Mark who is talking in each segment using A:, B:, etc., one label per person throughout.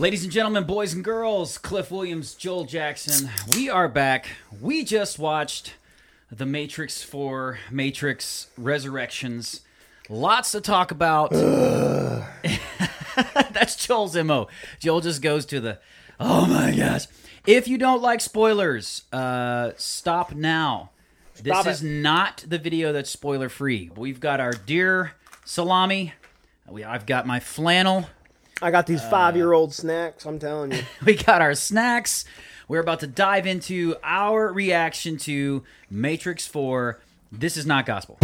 A: Ladies and gentlemen, boys and girls, Cliff Williams, Joel Jackson, we are back. We just watched The Matrix 4, Matrix Resurrections. Lots to talk about. That's Joel's MO. Joel just goes to the, oh my gosh. If you don't like spoilers, uh, stop now.
B: Stop
A: this is not the video that's spoiler free. We've got our deer salami. We, I've got my flannel.
B: I got these five year old snacks. I'm telling you.
A: We got our snacks. We're about to dive into our reaction to Matrix 4. This is not gospel.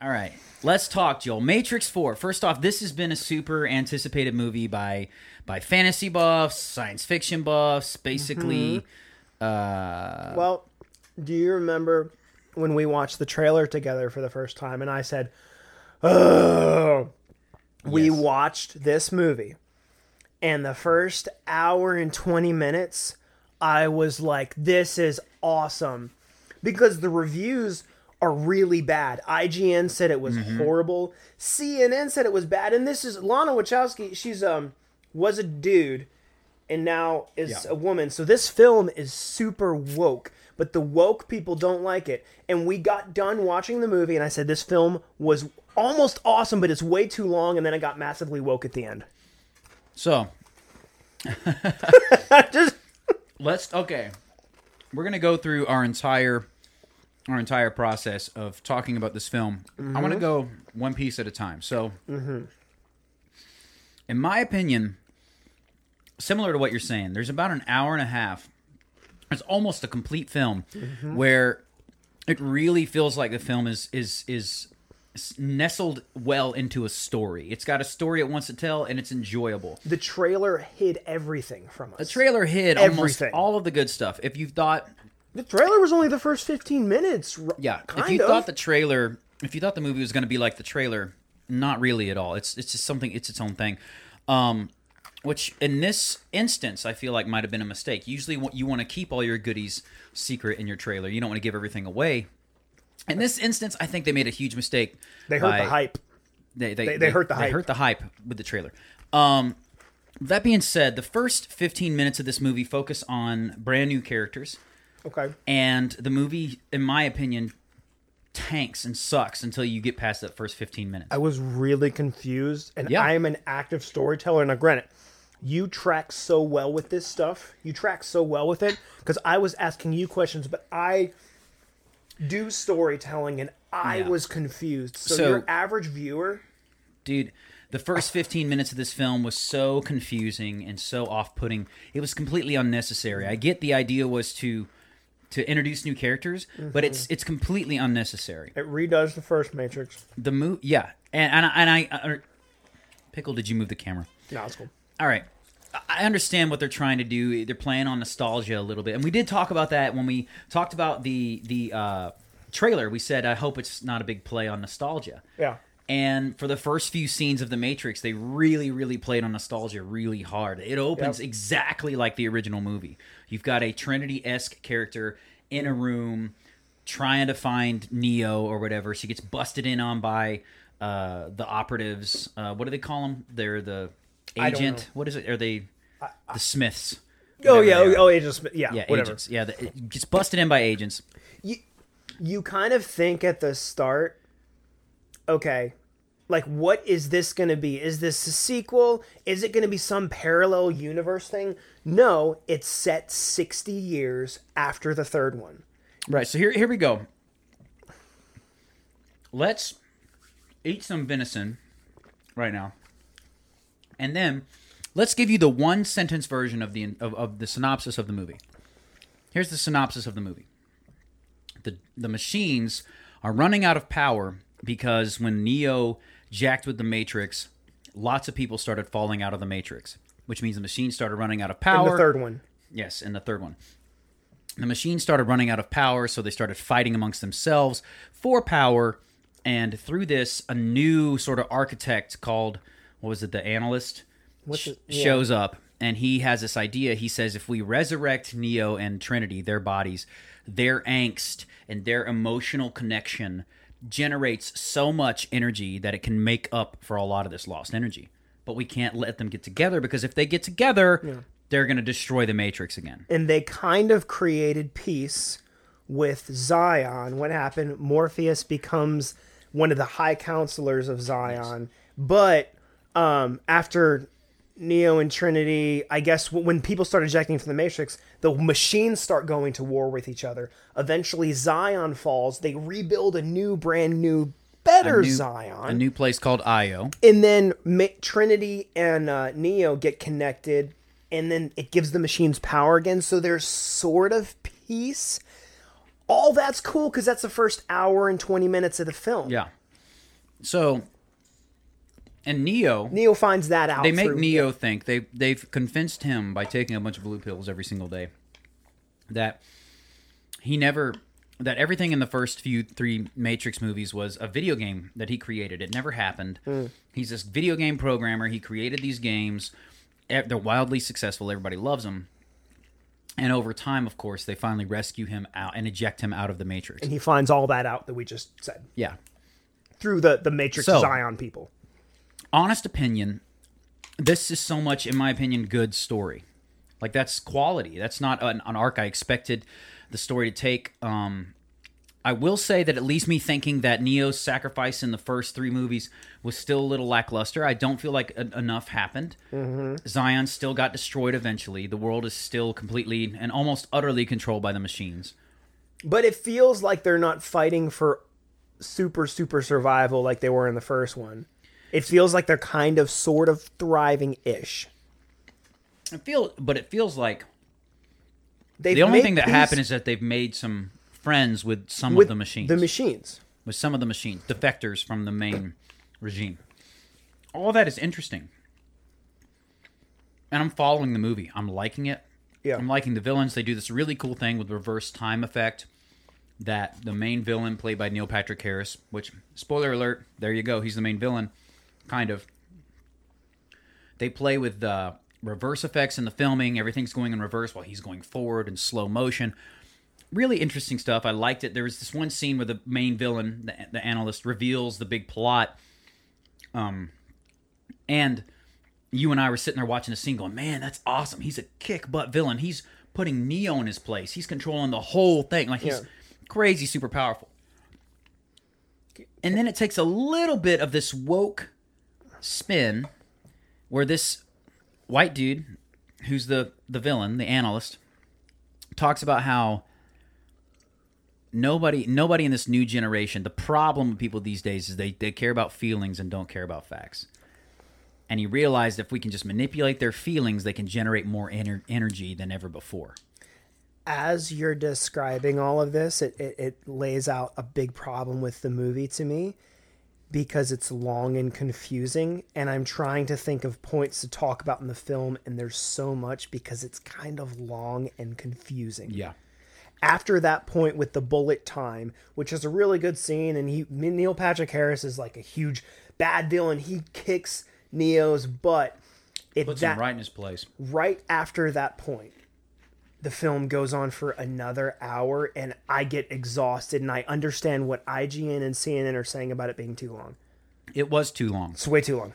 A: All right, let's talk, Joel. Matrix 4. First off, this has been a super anticipated movie by by fantasy buffs, science fiction buffs, basically. Uh,
B: Well, do you remember when we watched the trailer together for the first time and I said, Oh, we
A: Yes.
B: watched this movie. And the first hour and 20 minutes, I was like, this is awesome. Because the reviews are really bad. IGN said it was horrible. CNN said it was bad. And this is Lana Wachowski. She's um was a dude and now is
A: Yeah.
B: a woman. So this film is super woke, but the woke people don't like it. And we got done watching the movie, and I said this film was almost awesome, but it's way too long. And then it got massively woke at the end.
A: so,
B: Just
A: let's okay we're gonna go through our entire our entire process of talking about this film i want to mm-hmm. go one piece at a time so mm-hmm. in my opinion similar to what you're saying there's about an hour and a half it's almost a complete film where it really feels like the film is is is nestled well into a story it's got a story it wants to tell and it's enjoyable
B: the trailer hid everything from us.
A: the trailer hid almost
B: Everything.
A: all of the good stuff if you thought
B: The trailer was only the first fifteen minutes.
A: Yeah,
B: kind
A: if you
B: of.
A: thought the trailer, if you thought the movie was going to be like the trailer, not really at all. It's it's just something. It's its own thing. Um, which in this instance, I feel like might have been a mistake. Usually, you want to keep all your goodies secret in your trailer. You don't want to give everything away. In this instance, I think they made a huge mistake.
B: they hurt
A: by-
B: the hype.
A: They they,
B: They- they hurt the
A: They
B: hype.
A: hurt the hype with the trailer. Um, that being said, the first 15 minutes of this movie focus on brand new characters
B: Okay.
A: and the movie in my opinion tanks and sucks until you get past that first 15 minutes
B: I was really confused, and
A: Yeah.
B: I am an active storyteller. Now, granted, you track so well with this stuff. You track so well with it because I was asking you questions, but I do storytelling, and I
A: Yeah.
B: was confused. So,
A: So-
B: your average viewer,
A: dude the first 15 minutes of this film was so confusing and so off-putting it was completely unnecessary i get the idea was to to introduce new characters but it's mm-hmm. it's completely unnecessary
B: it redoes the first Matrix.
A: the move yeah and and I, and I, I pickle did you move the camera
B: No, it's cool.
A: All right. I- understand what they're trying to do. They're playing on nostalgia a little bit, and we did talk about that when we talked about the the uh, trailer. We said, "I hope it's not a big play on nostalgia."
B: Yeah.
A: And for the first few scenes of The Matrix, they really, really played on nostalgia really hard. It opens
B: Yep.
A: exactly like the original movie. You've got a Trinity esque character in a room trying to find Neo or whatever. She gets busted in on by uh, the operatives. Uh, what do they call them? They're the agent. What is it? Are they the Smiths?
B: Oh yeah. Oh, oh, agents. Yeah.
A: yeah,
B: whatever.
A: agents. Yeah, the, it gets busted in by agents.
B: you you kind of think at the start okay like what is this going to be is this a sequel is it going to be some parallel universe thing no it's set 60 years after the third one
A: Right. So here, here we go. Let's eat some venison right now, and then let's give you the one sentence version of the of, of the synopsis of the movie. Here's the synopsis of the movie. The the machines are running out of power because when Neo jacked with the Matrix, lots of people started falling out of the Matrix, which means the machines started running out of
B: in
A: power.
B: the third one
A: Yes, in the third one. The machines started running out of power, so they started fighting amongst themselves for power. And through this, a new sort of architect called, what was it, the analyst, sh-
B: yeah.
A: shows up. And he has this idea. He says if we resurrect Neo and Trinity, their bodies, their angst and their emotional connection generates so much energy that it can make up for a lot of this lost energy. But we can't let them get together because if they get together, they're going to destroy the Matrix again.
B: and they kind of created peace with Zion. What happened? Morpheus becomes one of the high counselors of Zion, but um, after Neo and Trinity, I guess when people start ejecting from the Matrix, the machines start going to war with each other. Eventually, Zion falls. They rebuild a new, brand new, better
A: New-
B: Zion
A: A new place called Io.
B: and then Ma- Trinity and uh, Neo get connected, and then it gives the machines power again. So there's sort of peace. All that's cool because that's the first hour and twenty minutes of the film.
A: Yeah. So, and Neo,
B: Neo finds that out.
A: they make
B: through-
A: Neo think they they've convinced him by taking a bunch of blue pills every single day that he never that everything in the first few three Matrix movies was a video game that he created. It never happened. Hmm. He's this video game programmer. He created these games. They're wildly successful. Everybody loves them. And over time, of course, they finally rescue him out and eject him out of the Matrix.
B: and he finds all that out that we just said
A: Yeah.
B: through the the Matrix
A: So-
B: Zion people.
A: Honest opinion, this is so much, in my opinion, good story. Like that's quality. That's not an, an arc I expected the story to take. Um, I will say that it leaves me thinking that Neo's sacrifice in the first three movies was still a little lackluster. I don't feel like en- enough happened. Zion still got destroyed eventually. The world is still completely and almost utterly controlled by the machines.
B: But it feels like they're not fighting for super super survival like they were in the first one. It feels like they're kind of sort of thriving ish.
A: I feel, but it feels like
B: They've
A: the only thing that
B: peace
A: happened is that they've made some friends with some
B: with
A: of the machines.
B: The machines.
A: with some of the machines, defectors from the main regime. All that is interesting. And I'm following the movie. I'm liking it.
B: Yeah.
A: I'm liking the villains. They do this really cool thing with reverse time effect that the main villain played by Neil Patrick Harris, which spoiler alert, there you go, he's the main villain kind of. They play with the reverse effects in the filming. Everything's going in reverse while he's going forward in slow motion really interesting stuff. I liked it. There was this one scene where the main villain, the, the analyst, reveals the big plot. Um, and you and I were sitting there watching the scene, going, "Man, that's awesome! He's a kick butt villain. He's putting Neo in his place. He's controlling the whole thing. Like he's
B: Yeah.
A: crazy, super powerful." And then it takes a little bit of this woke spin, where this white dude, who's the the villain, the analyst, talks about how nobody nobody in this new generation the problem with people these days is they, they care about feelings and don't care about facts. And he realized if we can just manipulate their feelings they can generate more ener- energy than ever before.
B: As you're describing all of this, it, it, it lays out a big problem with the movie to me because it's long and confusing. And I'm trying to think of points to talk about in the film, and there's so much because it's kind of long and confusing.
A: yeah
B: after that point with the bullet time, which is a really good scene, and he Neil Patrick Harris is like a huge bad villain. He kicks Neo's butt. It
A: puts
B: that
A: him right in his place
B: right after that point, the film goes on for another hour, and I get exhausted, and I understand what IGN and CNN are saying about it being too long.
A: it was too long
B: It's way too long.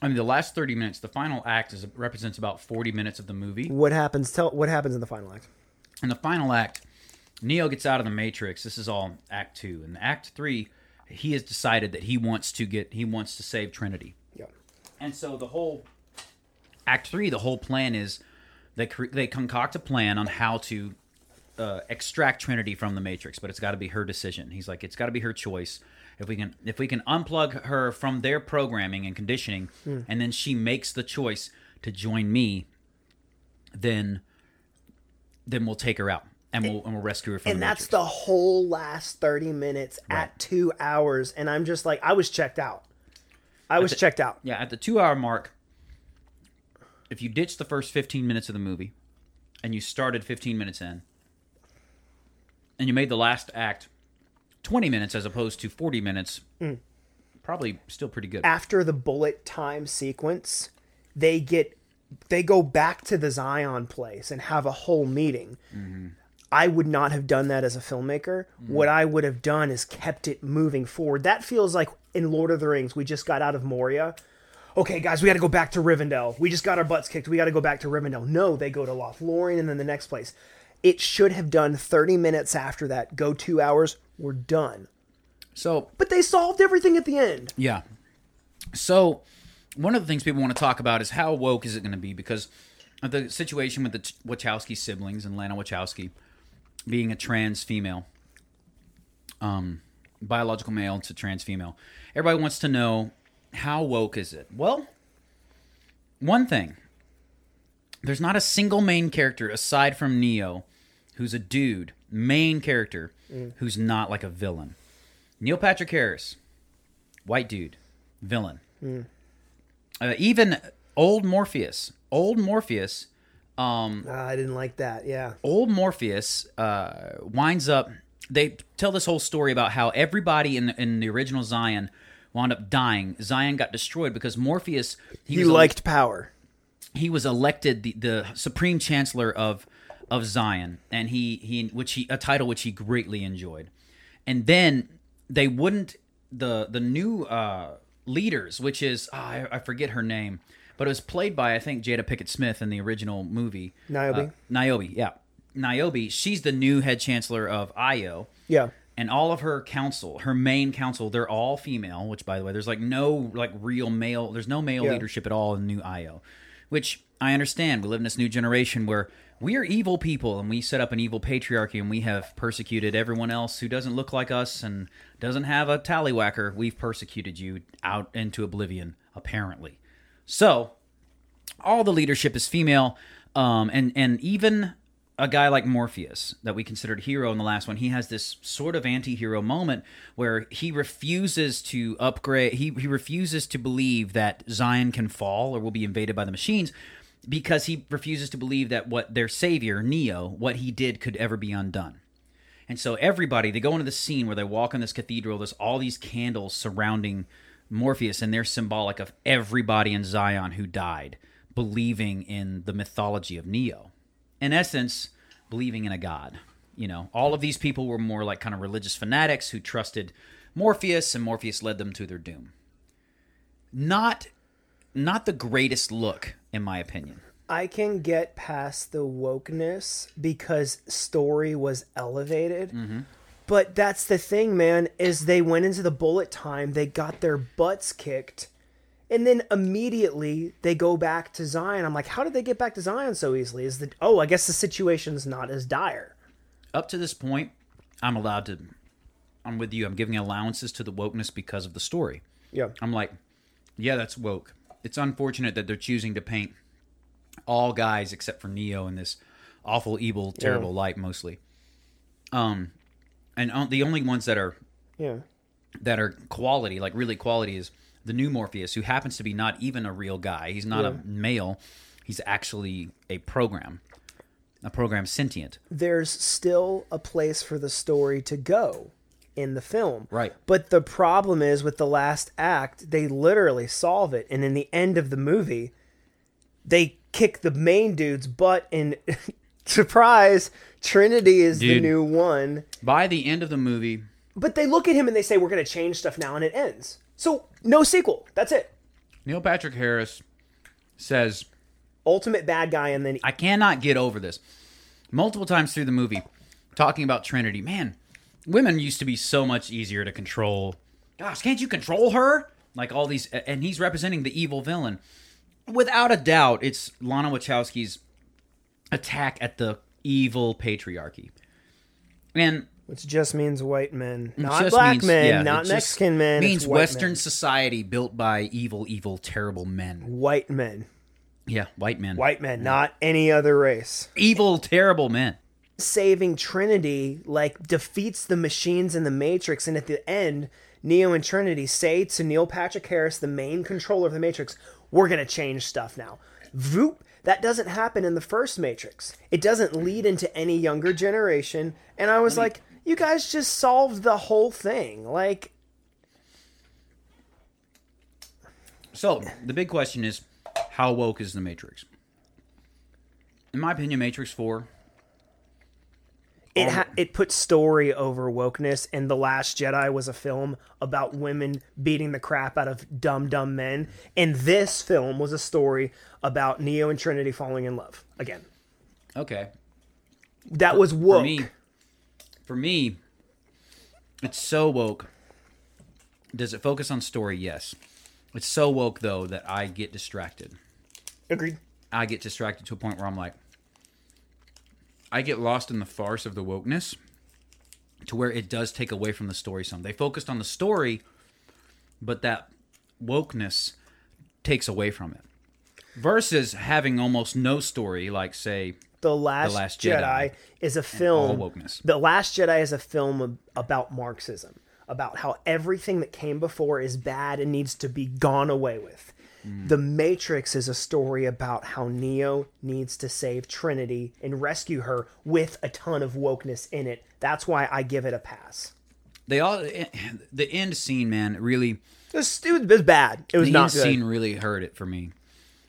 A: i mean the last 30 minutes the final act is represents about 40 minutes of the movie
B: What happens? Tell what happens in the final act.
A: in the final act neo gets out of the matrix this is all act two in act three he has decided that he wants to get he wants to save trinity
B: Yeah.
A: And so the whole Act Three, the whole plan is they cre- they concoct a plan on how to uh, extract Trinity from the Matrix, but it's got to be her decision. He's like, it's got to be her choice. If we can, if we can unplug her from their programming and conditioning, and then she makes the choice to join me, then then we'll take her out and we'll and we'll rescue her from
B: and
A: the
B: that's the whole last 30 minutes at two hours and i'm just like i was checked out. I was checked out.
A: Yeah, at the two hour mark, if you ditched the first 15 minutes of the movie and you started 15 minutes in and you made the last act 20 minutes as opposed to 40 minutes, mm. probably still pretty good.
B: after the bullet time sequence they get they go back to the zion place and have a whole meeting mm-hmm. I would not have done that as a filmmaker. Mm-hmm. What I would have done is kept it moving forward. That feels like in Lord of the Rings, we just got out of Moria. Okay, guys, we got to go back to Rivendell. We just got our butts kicked. We got to go back to Rivendell. No, they go to Lothlorien and then the next place. It should have done 30 minutes after that. Go two hours. We're done.
A: So
B: But they solved everything at the end.
A: Yeah. So, one of the things people want to talk about is how woke is it going to be because of the situation with the Wachowski siblings and Lana Wachowski being a trans female, um, biological male to trans female. Everybody wants to know how woke is it? Well, one thing there's not a single main character aside from Neo who's a dude, main character, who's not like a villain. Neil Patrick Harris, white dude, villain. Uh, even old Morpheus, old Morpheus, um,
B: Ah, I didn't like that. Yeah.
A: old Morpheus uh, winds up. They tell this whole story about how everybody in the, in the original Zion wound up dying. Zion got destroyed because Morpheus he,
B: He liked power.
A: he was elected the, the supreme chancellor of of Zion, and he he which he a title which he greatly enjoyed. And then they wouldn't the the new uh, leaders, which is ah, I, I forget her name, but it was played by I think Jada Pinkett Smith in the original movie.
B: Niobe.
A: Uh, Niobe, yeah, Niobe. She's the new head chancellor of Io
B: Yeah.
A: And all of her council, her main council, they're all female. Which, by the way, there's like no like real male. There's no male
B: Yeah.
A: leadership at all in New IO, which I understand. We live in this new generation where we are evil people, and we set up an evil patriarchy, and we have persecuted everyone else who doesn't look like us and doesn't have a tallywhacker. We've persecuted you out into oblivion, apparently. So all the leadership is female, um, and and even a guy like Morpheus that we considered hero in the last one, he has this sort of anti-hero moment where he refuses to upgrade. He he refuses to believe that Zion can fall or will be invaded by the machines because he refuses to believe that what their savior Neo, what he did, could ever be undone. And so everybody, they go into the scene where they walk in this cathedral. There's all these candles surrounding Morpheus, and they're symbolic of everybody in Zion who died, believing in the mythology of Neo. In essence, believing in a god. You know, all of these people were more like kind of religious fanatics who trusted Morpheus, and Morpheus led them to their doom. Not, not the greatest look, in my opinion.
B: I can get past the wokeness because story was elevated. Mm-hmm. But that's the thing, man, is they went into the bullet time, they got their butts kicked, and then immediately they go back to Zion. I'm like, how did they get back to Zion so easily? Is the oh, I guess the situation's not as dire.
A: up to this point, I'm allowed to. I'm with you. I'm giving allowances to the wokeness because of the story.
B: Yeah.
A: I'm like, yeah, that's woke. It's unfortunate that they're choosing to paint all guys except for Neo in this awful, evil, terrible light, mostly. Um, and the only ones that are
B: Yeah.
A: that are quality, like really quality, is the new Morpheus, who happens to be not even a real guy. He's not
B: Yeah.
A: a male. He's actually a program, a program sentient.
B: There's still a place for the story to go in the film.
A: Right.
B: But the problem is with the last act, they literally solve it. And in the end of the movie, they kick the main dude's butt. And surprise, Trinity is the new one.
A: By the end of the movie,
B: But they look at him and they say, We're going to change stuff now. And it ends. So, no sequel. That's it.
A: Neil Patrick Harris says,
B: Ultimate bad guy. And then
A: I cannot get over this. Multiple times through the movie, talking about Trinity. Man, women used to be so much easier to control. Gosh, can't you control her? Like all these, and he's representing the evil villain. Without a doubt, it's Lana Wachowski's attack at the evil patriarchy. And
B: which just means white men, not black
A: means-
B: men,
A: yeah,
B: not Mexican men. it's
A: Means Western
B: men.
A: society built by evil, evil, terrible men.
B: White men.
A: Yeah, white men.
B: White men, not any other race.
A: Evil, terrible men.
B: saving Trinity like defeats the machines in the Matrix, and at the end, Neo and Trinity say to Neil Patrick Harris, the main controller of the Matrix, "We're gonna change stuff now." Voop. That doesn't happen in the first Matrix. It doesn't lead into any younger generation, and I was like, "You guys just solved the whole thing." Like,
A: So the big question is, how woke is the Matrix? In my opinion, Matrix Four
B: it ha- it put story over wokeness and the last jedi was a film about women beating the crap out of dumb dumb men and this film was a story about neo and trinity falling in love again
A: Okay.
B: that was woke
A: For me, for me, it's so woke. Does it focus on story? Yes. It's so woke though that I get distracted.
B: agreed
A: I get distracted to a point where I'm like, I get lost in the farce of the wokeness to where it does take away from the story some. They focused on the story, but that wokeness takes away from it. Versus having almost no story, like say,
B: the last,
A: Last
B: jedi,
A: Jedi
B: is a film
A: wokeness.
B: the last jedi is a film about marxism about how everything that came before is bad and needs to be gone away with
A: Mm.
B: the matrix is a story about how neo needs to save trinity and rescue her with a ton of wokeness in it that's why i give it a pass
A: They all the end scene, man, really
B: it was, it was, it was bad it was
A: the
B: not
A: end
B: good
A: scene really hurt it for me.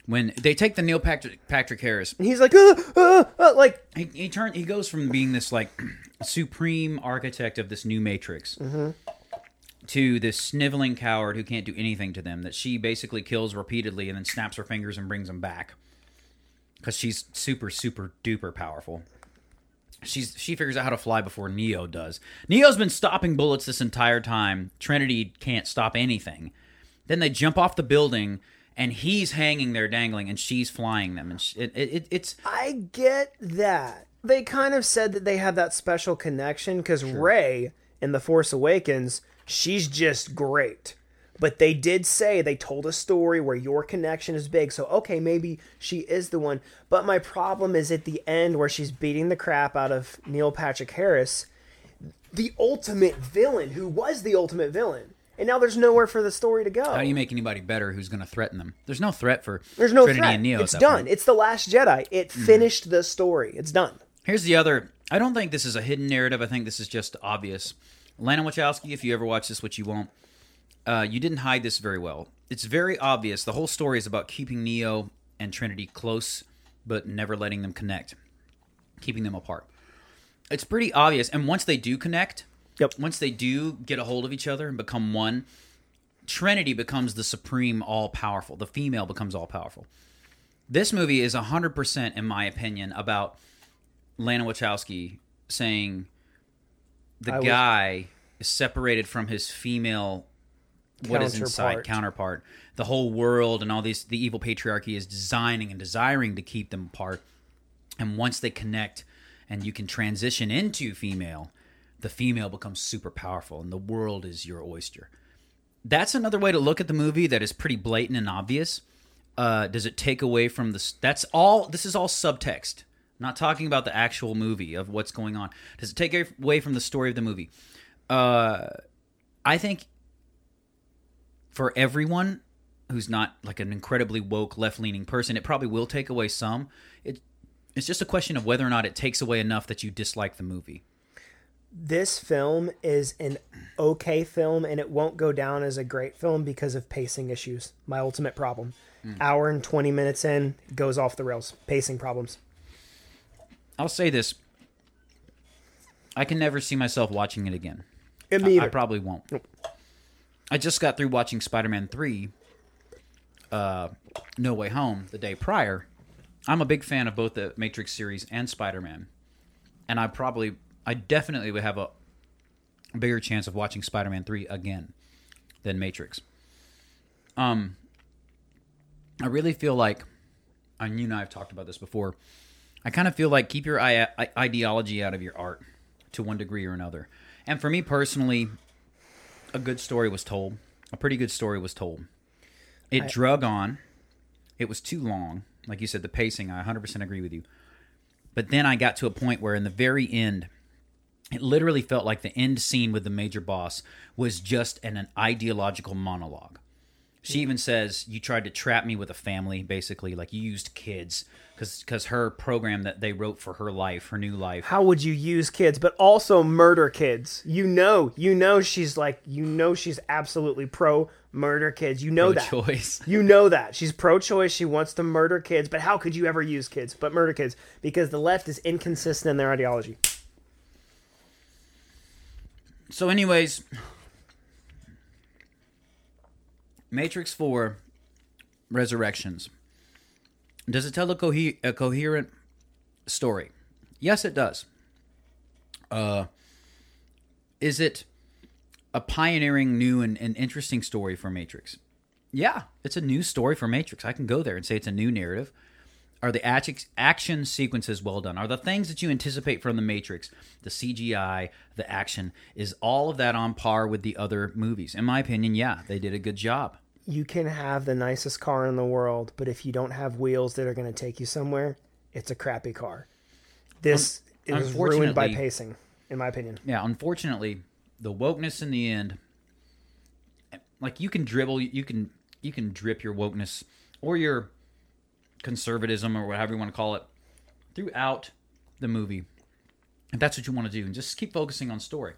A: When they take the Neil Patrick Patrick Harris,
B: and he's like uh, uh, uh, like
A: he, he turn he goes from being this like supreme architect of this new matrix to this sniveling coward who can't do anything to them that she basically kills repeatedly and then snaps her fingers and brings them back. Because she's super super duper powerful. She's she figures out how to fly before neo does. Neo's been stopping bullets this entire time. Trinity can't stop anything. Then they jump off the building and he's hanging there dangling and she's flying them and sh it, it, it, it's
B: I get that. They kind of said that they had that special connection because Rey in The Force Awakens, she's just great. But they did say they told a story where your connection is big. So, okay, maybe she is the one. But my problem is at the end where she's beating the crap out of Neil Patrick Harris, the ultimate villain, who was the ultimate villain. And now there's nowhere for the story to go.
A: How do you make anybody better who's going to threaten them? There's no threat for
B: There's no
A: Trinity
B: threat.
A: and Neo.
B: it's done.
A: point. Mm-hmm.
B: It's the Last Jedi. It finished the story. It's done.
A: Here's the other. I don't think this is a hidden narrative. I think this is just obvious. Lana Wachowski, if you ever watch this, which you won't, uh, you didn't hide this very well. It's very obvious. The whole story is about keeping Neo and Trinity close, but never letting them connect, keeping them apart. It's pretty obvious. And once they do connect,
B: Yep.
A: once they do get a hold of each other and become one, Trinity becomes the supreme all powerful. The female becomes all powerful. This movie is 100%, in my opinion, about Lana Wachowski saying the
B: I was-
A: guy is separated from his female what is inside
B: counterpart.
A: The whole world and all these the evil patriarchy is designing and desiring to keep them apart. And once they connect and you can transition into female, the female becomes super powerful and the world is your oyster. That's another way to look at the movie that is pretty blatant and obvious. Uh, does it take away from the? That's all. This is all subtext. I'm not talking about the actual movie of what's going on. Does it take away from the story of the movie? Uh, I think for everyone who's not like an incredibly woke left leaning person, it probably will take away some. It it's just a question of whether or not it takes away enough that you dislike the movie.
B: This film is an okay film and it won't go down as a great film because of pacing issues. My ultimate problem. Hour and 20 minutes in, goes off the rails. Pacing problems.
A: I'll say this. I can never see myself watching it again.
B: And
A: I- I, probably won't. I just got through watching Spider Man 3, uh, No Way Home, the day prior. I'm a big fan of both the Matrix series and Spider Man. And I probably, I definitely would have a bigger chance of watching Spider Man 3 again than Matrix. Um, I really feel like, and you and I have talked about this before, I kind of feel like keep your I- I- ideology out of your art to one degree or another. And for me personally, a good story was told. A pretty good story was told. It drug on. It was too long. Like you said, the pacing, I 100% agree with you. But then I got to a point where in the very end, it literally felt like the end scene with the major boss was just an, an ideological monologue. She even says, You tried to trap me with a family, basically. Like you used kids. Because her program that they wrote for her life, her new life,
B: How would you use kids, but also murder kids? You know, you know she's like, you know she's absolutely pro murder kids. You know that.
A: choice.
B: You know that. She's pro choice. She wants to murder kids, but how could you ever use kids but murder kids? Because the left is inconsistent in their ideology.
A: So, anyways, Matrix 4 Resurrections. Does it tell a, cohe- a coherent story? Yes, it does. Uh, is it a pioneering, new, and, and interesting story for Matrix? Yeah, it's a new story for Matrix. I can go there and say it's a new narrative. Are the action sequences well done? Are the things that you anticipate from the Matrix, the CGI, the action, is all of that on par with the other movies? In my opinion, yeah, they did a good job.
B: You can have the nicest car in the world, but if you don't have wheels that are going to take you somewhere, it's a crappy car. This is ruined by pacing, in my opinion.
A: Yeah, unfortunately, the wokeness in the end, like you can dribble, you can you can drip your wokeness or your conservatism or whatever you want to call it throughout the movie. If that's what you want to do, and just keep focusing on story.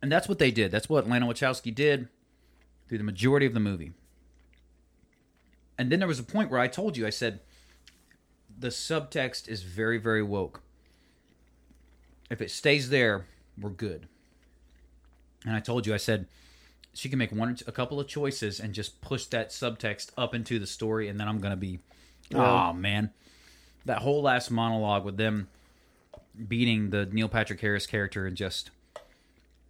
A: And that's what they did. That's what Lana Wachowski did through the majority of the movie. And then there was a point where I told you, I said, the subtext is very, very woke. If it stays there, we're good. And I told you, I said, she can make one, a couple of choices and just push that subtext up into the story, and then I'm gonna be, oh man, that whole last monologue with them beating the Neil Patrick Harris character and just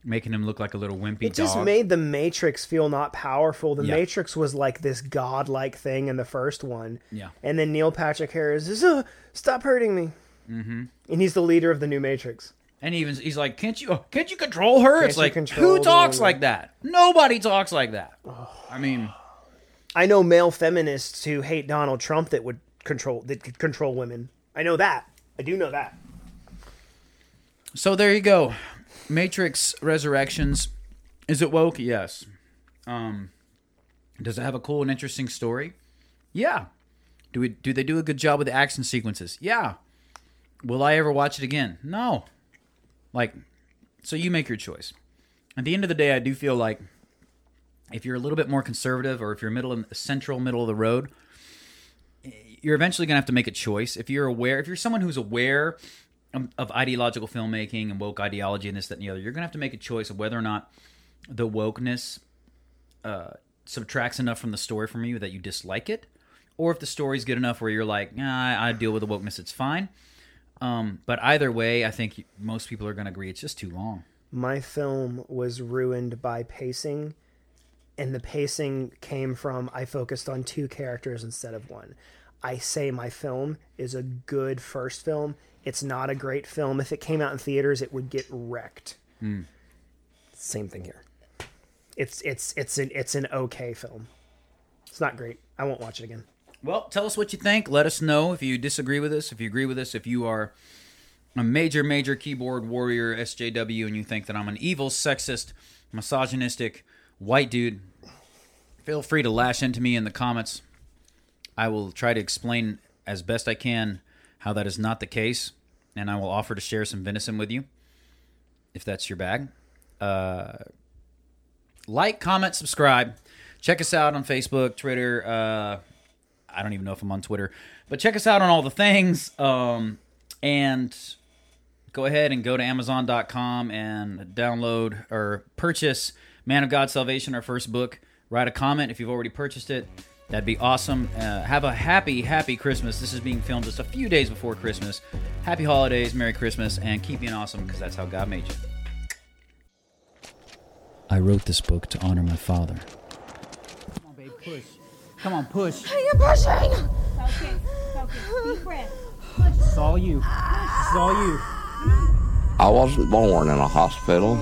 A: making him look like a little wimpy
B: It just
A: dog.
B: made the Matrix feel not powerful. The
A: Yeah.
B: Matrix was like this godlike thing in the first one.
A: Yeah.
B: And then Neil Patrick Harris is, uh, stop hurting me. Mm-hmm. And he's the leader of the new Matrix.
A: And even he's like, "Can't you? Can't you control her?" it's like, who talks
B: woman?
A: like that? Nobody talks like that. I mean,
B: I know male feminists who hate Donald Trump that would control that could control women. I know that. I do know that.
A: so there you go. Matrix Resurrections. Is it woke? Yes. Um, does it have a cool and interesting story? Yeah. Do we? Do they do a good job with the action sequences? Yeah. Will I ever watch it again? No. Like, so you make your choice. At the end of the day, I do feel like if you're a little bit more conservative or if you're middle central middle of the road, you're eventually going to have to make a choice. If you're aware, if you're someone who's aware of, ideological filmmaking and woke ideology and this, that, and the other, you're going to have to make a choice of whether or not the wokeness uh, subtracts enough from the story from you that you dislike it, or if the story's good enough where you're like, nah, I deal with the wokeness, it's fine. Um, but either way, I think most people are going to agree it's just too long.
B: My film was ruined by pacing, and the pacing came from I focused on two characters instead of one. I say my film is a good first film. It's not a great film. If it came out in theaters, it would get wrecked. Same thing here. It's it's it's an it's an okay film. It's not great. I won't watch it again.
A: Well, tell us what you think. Let us know if you disagree with us, if you agree with us, if you are a major, major keyboard warrior SJW and you think that I'm an evil, sexist, misogynistic white dude. Feel free to lash into me in the comments. I will try to explain as best I can how that is not the case, and I will offer to share some venison with you if that's your bag. Uh, like, comment, subscribe. Check us out on Facebook, Twitter. Uh, I don't even know if I'm on Twitter, but check us out on all the things. Um, and go ahead and go to Amazon.com and download or purchase Man of God Salvation, our first book. Write a comment if you've already purchased it. That'd be awesome. Uh, have a happy, happy Christmas. This is being filmed just a few days before Christmas. Happy holidays, Merry Christmas, and keep being awesome because that's how God made you. I wrote this book to honor my father. Come on, babe, push. Come on, push.
C: You're pushing!
D: Focus, focus, deep breath. Push.
A: It's all you. It's all you.
E: I wasn't born in a hospital.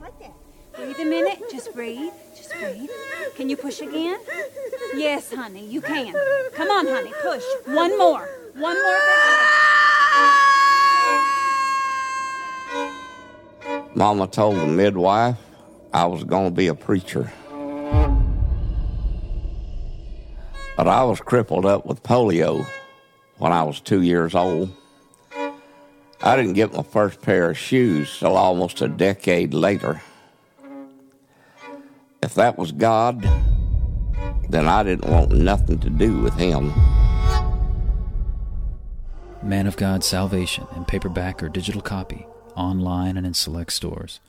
D: Like that. Breathe a minute. Just breathe. Just breathe. Can you push again? Yes, honey, you can. Come on, honey, push. One more. One more.
E: Mama told the midwife I was going to be a preacher. But I was crippled up with polio when I was two years old. I didn't get my first pair of shoes till almost a decade later. If that was God, then I didn't want nothing to do with Him.
A: Man of God Salvation in paperback or digital copy, online and in select stores.